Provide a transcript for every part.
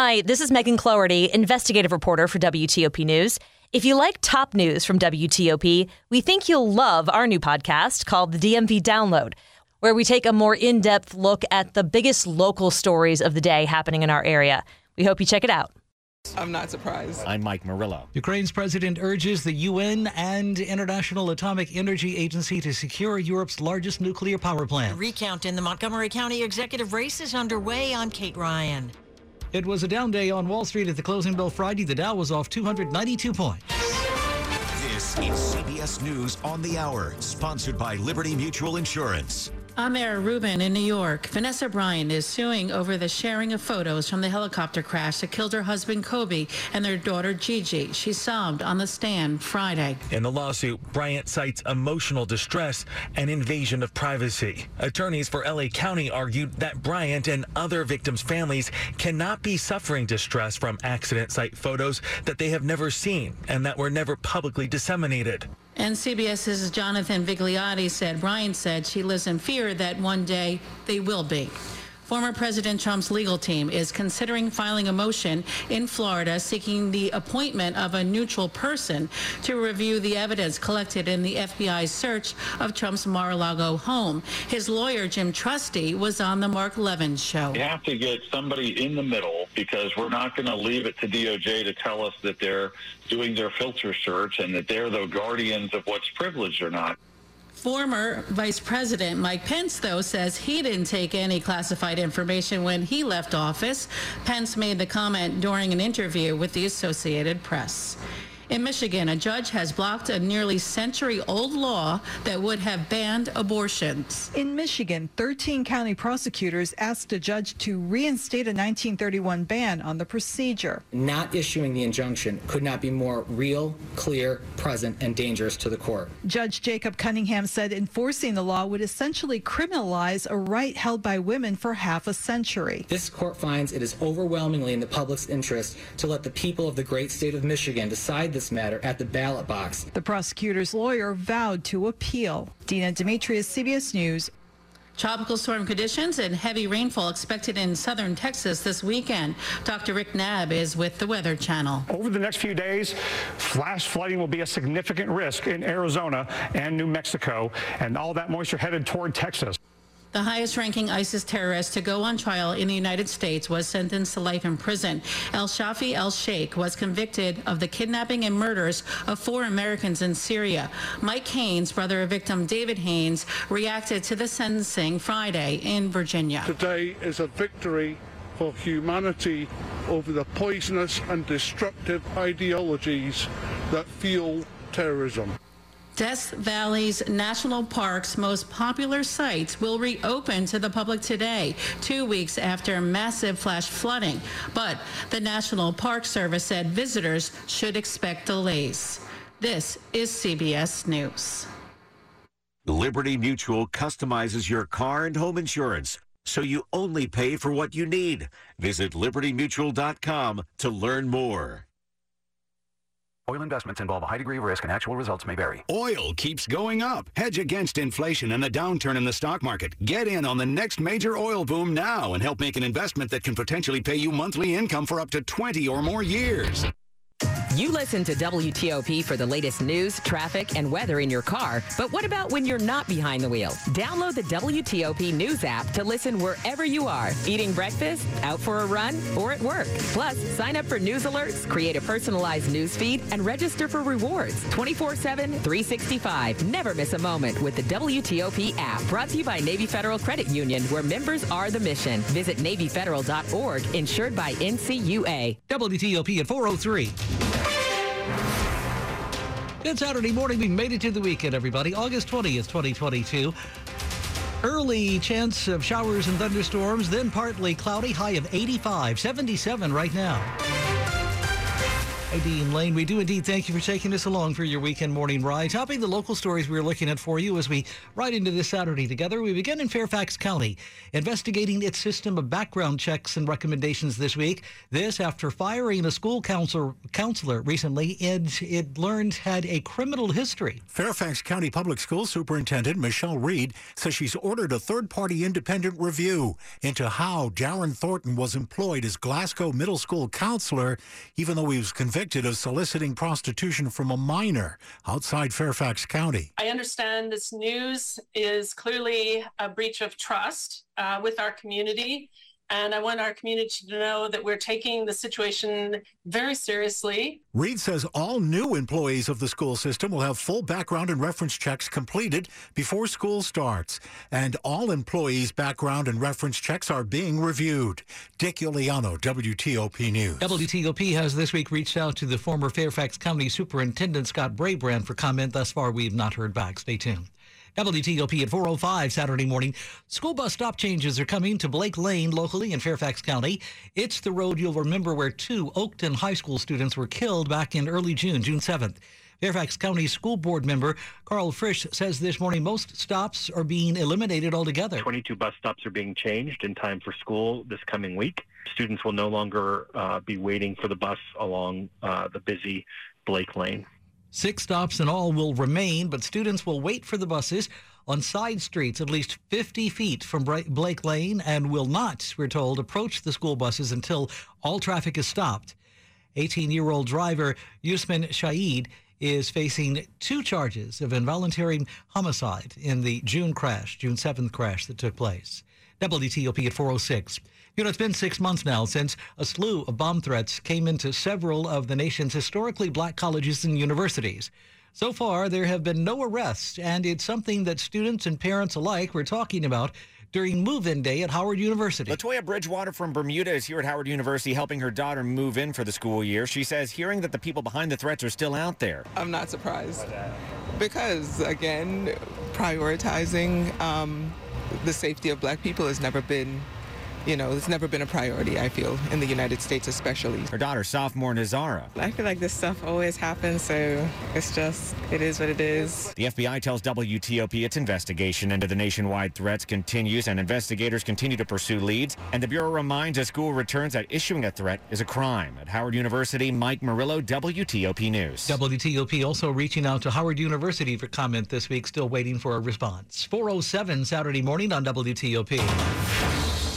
Hi, this is Megan Cloherty, investigative reporter for WTOP News. If you like top news from WTOP, we think you'll love our new podcast called the DMV Download, where we take a more in depth look at the biggest local stories of the day happening in our area. We hope you check it out. I'm not surprised. I'm Mike Murillo. Ukraine's president urges the UN and International Atomic Energy Agency to secure Europe's largest nuclear power plant. Recount in the Montgomery County executive race is underway. I'm Kate Ryan. It was a down day on Wall Street at the closing bell Friday. The Dow was off 292 points. This is CBS News on the Hour, sponsored by Liberty Mutual Insurance. I'm Mayor Rubin in New York. Vanessa Bryant is suing over the sharing of photos from the helicopter crash that killed her husband Kobe and their daughter Gigi. She sobbed on the stand Friday. In the lawsuit, Bryant cites emotional distress and invasion of privacy. Attorneys for LA County argued that Bryant and other victims' families cannot be suffering distress from accident site photos that they have never seen and that were never publicly disseminated. And CBS's Jonathan Vigliotti said Bryant said she lives in fear that one day they will be. Former President Trump's legal team is considering filing a motion in Florida seeking the appointment of a neutral person to review the evidence collected in the FBI's search of Trump's Mar-a-Lago home. His lawyer, Jim Trusty, was on the Mark Levin show. You have to get somebody in the middle because we're not going to leave it to DOJ to tell us that they're doing their filter search and that they're the guardians of what's privileged or not. Former Vice President Mike Pence, though, says he didn't take any classified information when he left office. Pence made the comment during an interview with the Associated Press. In Michigan, a judge has blocked a nearly century old law that would have banned abortions. In Michigan, 13 county prosecutors asked a judge to reinstate a 1931 ban on the procedure. Not issuing the injunction could not be more real, clear, present, and dangerous to the court. Judge Jacob Cunningham said enforcing the law would essentially criminalize a right held by women for half a century. This court finds it is overwhelmingly in the public's interest to let the people of the great state of Michigan decide this matter at the ballot box. The prosecutor's lawyer vowed to appeal. Dina Demetrius, CBS News. Tropical storm conditions and heavy rainfall expected in southern Texas this weekend. Dr. Rick Knabb is with the Weather Channel. Over the next few days, flash flooding will be a significant risk in Arizona and New Mexico, and all that moisture headed toward Texas. The highest ranking ISIS terrorist to go on trial in the United States was sentenced to life in prison. El Shafee El Sheikh was convicted of the kidnapping and murders of four Americans in Syria. Mike Haines, brother of victim David Haines, reacted to the sentencing Friday in Virginia. Today is a victory for humanity over the poisonous and destructive ideologies that fuel terrorism. Death Valley's National Park's most popular sites will reopen to the public today, two weeks after massive flash flooding. But the National Park Service said visitors should expect delays. This is CBS News. Liberty Mutual customizes your car and home insurance so you only pay for what you need. Visit libertymutual.com to learn more. Oil investments involve a high degree of risk and actual results may vary. Oil keeps going up. Hedge against inflation and the downturn in the stock market. Get in on the next major oil boom now and help make an investment that can potentially pay you monthly income for up to 20 or more years. You listen to WTOP for the latest news, traffic, and weather in your car. But what about when you're not behind the wheel? Download the WTOP News app to listen wherever you are eating breakfast, out for a run, or at work. Plus, sign up for news alerts, create a personalized news feed, and register for rewards 24 7, 365. Never miss a moment with the WTOP app. Brought to you by Navy Federal Credit Union, where members are the mission. Visit NavyFederal.org, insured by NCUA. WTOP at 403. Good Saturday morning. We made it to the weekend, everybody. August 20th, 2022. Early chance of showers and thunderstorms, then partly cloudy, high of 85, 77 right now. Hi, Dean Lane. We do indeed thank you for taking us along for your weekend morning ride. Topping the local stories we're looking at for you as we ride into this Saturday together, we begin in Fairfax County, investigating its system of background checks and recommendations this week. This after firing a school counselor, counselor recently, and it learned had a criminal history. Fairfax County Public School Superintendent Michelle Reid says she's ordered a third party independent review into how Darren Thornton was employed as Glasgow Middle School counselor, even though he was convicted convicted of soliciting prostitution from a minor outside Fairfax County. I understand this news is clearly a breach of trust uh, with our community. And I want our community to know that we're taking the situation very seriously. Reid says all new employees of the school system will have full background and reference checks completed before school starts. And all employees' background and reference checks are being reviewed. Dick Iuliano, WTOP News. WTOP has this week reached out to the former Fairfax County Superintendent Scott Brabrand for comment. Thus far, we have not heard back. Stay tuned. WTOP at 405 Saturday morning. School bus stop changes are coming to Blake Lane locally in Fairfax County. It's the road you'll remember where two Oakton High School students were killed back in early June, June 7th. Fairfax County School Board member Karl Frisch says this morning most stops are being eliminated altogether. 22 bus stops are being changed in time for school this coming week. Students will no longer uh, be waiting for the bus along uh, the busy Blake Lane. Six stops in all will remain, but students will wait for the buses on side streets at least 50 feet from Blake Lane and will not, we're told, approach the school buses until all traffic is stopped. 18 year old driver Yusman Shaid is facing two charges of involuntary homicide in the June crash, June 7th crash that took place. WTOP at 406. You know, it's been six months now since a slew of bomb threats came into several of the nation's historically black colleges and universities. So far, there have been no arrests, and it's something that students and parents alike were talking about during move-in day at Howard University. Latoya Bridgewater from Bermuda is here at Howard University helping her daughter move in for the school year. She says hearing that the people behind the threats are still out there. I'm not surprised because, again, prioritizing um, the safety of black people has never been you know, it's never been a priority, I feel, in the United States especially. Her daughter, sophomore Nazara. I feel like this stuff always happens, so it's just, it is what it is. The FBI tells WTOP its investigation into the nationwide threats continues and investigators continue to pursue leads. And the Bureau reminds as school returns that issuing a threat is a crime. At Howard University, Mike Murillo, WTOP News. WTOP also reaching out to Howard University for comment this week, still waiting for a response. 407 Saturday morning on WTOP.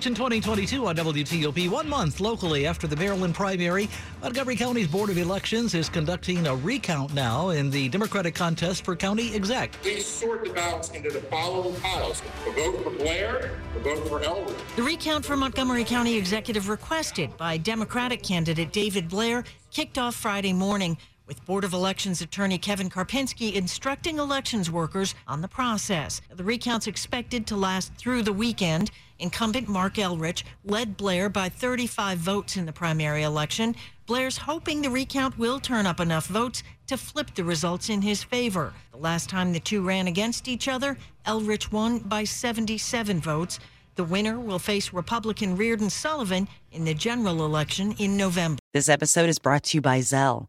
Election 2022 on WTOP. One month locally after the Maryland primary, Montgomery County's Board of Elections is conducting a recount now in the Democratic contest for county exec. Please sort the ballots into the following piles. A vote for Blair, a vote for Elrich. The recount for Montgomery County executive requested by Democratic candidate David Blair kicked off Friday morning with Board of Elections attorney Kevin Karpinski instructing elections workers on the process. The recount's expected to last through the weekend. Incumbent Marc Elrich led Blair by 35 votes in the primary election. Blair's hoping the recount will turn up enough votes to flip the results in his favor. The last time the two ran against each other, Elrich won by 77 votes. The winner will face Republican Reardon Sullivan in the general election in November. This episode is brought to you by Zelle.